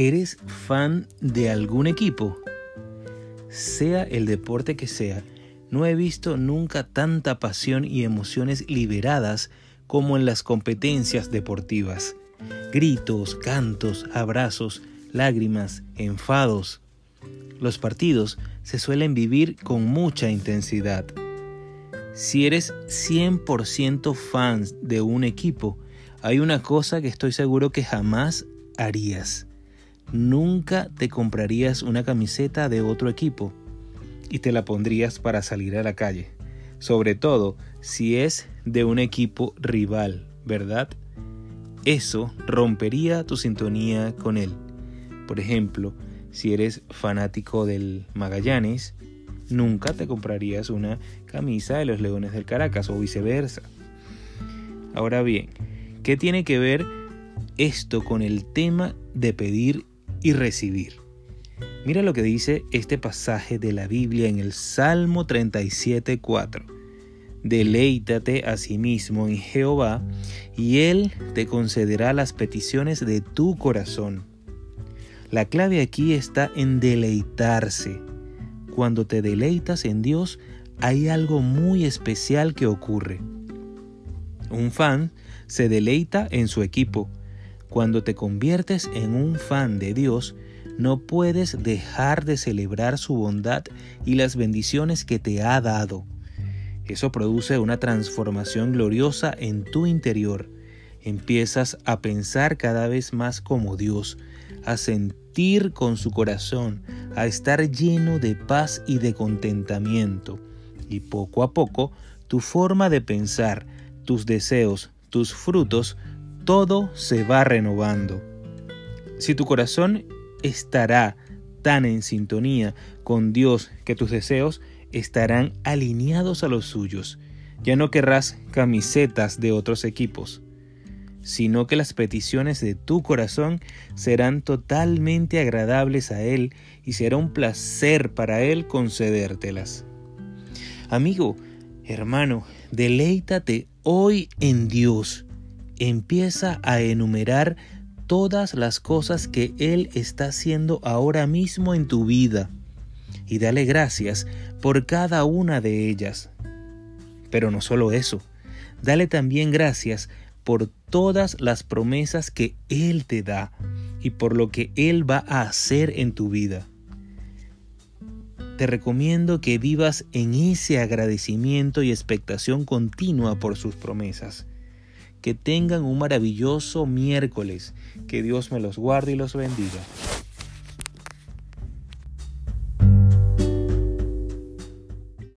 ¿Eres fan de algún equipo? Sea el deporte que sea, no he visto nunca tanta pasión y emociones liberadas como en las competencias deportivas. Gritos, cantos, abrazos, lágrimas, enfados. Los partidos se suelen vivir con mucha intensidad. Si eres 100% fan de un equipo, hay una cosa que estoy seguro que jamás harías nunca te comprarías una camiseta de otro equipo y te la pondrías para salir a la calle. Sobre todo si es de un equipo rival, ¿verdad? Eso rompería tu sintonía con él. Por ejemplo, si eres fanático del Magallanes, nunca te comprarías una camisa de los Leones del Caracas o viceversa. Ahora bien, ¿qué tiene que ver esto con el tema de pedir y recibir. Mira lo que dice este pasaje de la Biblia en el Salmo 37.4. Deleítate a sí mismo en Jehová, y Él te concederá las peticiones de tu corazón. La clave aquí está en deleitarse. Cuando te deleitas en Dios, hay algo muy especial que ocurre. Un fan se deleita en su equipo, cuando te conviertes en un fan de Dios, no puedes dejar de celebrar su bondad y las bendiciones que te ha dado. Eso produce una transformación gloriosa en tu interior. Empiezas a pensar cada vez más como Dios, a sentir con su corazón, a estar lleno de paz y de contentamiento. Y poco a poco, tu forma de pensar, tus deseos, tus frutos todo se va renovando. Si tu corazón estará tan en sintonía con Dios que tus deseos estarán alineados a los suyos, ya no querrás camisetas de otros equipos, sino que las peticiones de tu corazón serán totalmente agradables a Él y será un placer para Él concedértelas. Amigo, hermano, deleítate hoy en Dios empieza a enumerar todas las cosas que Él está haciendo ahora mismo en tu vida y dale gracias por cada una de ellas. Pero no solo eso, dale también gracias por todas las promesas que Él te da y por lo que Él va a hacer en tu vida. Te recomiendo que vivas en ese agradecimiento y expectación continua por sus promesas. Que tengan un maravilloso miércoles. Que Dios me los guarde y los bendiga.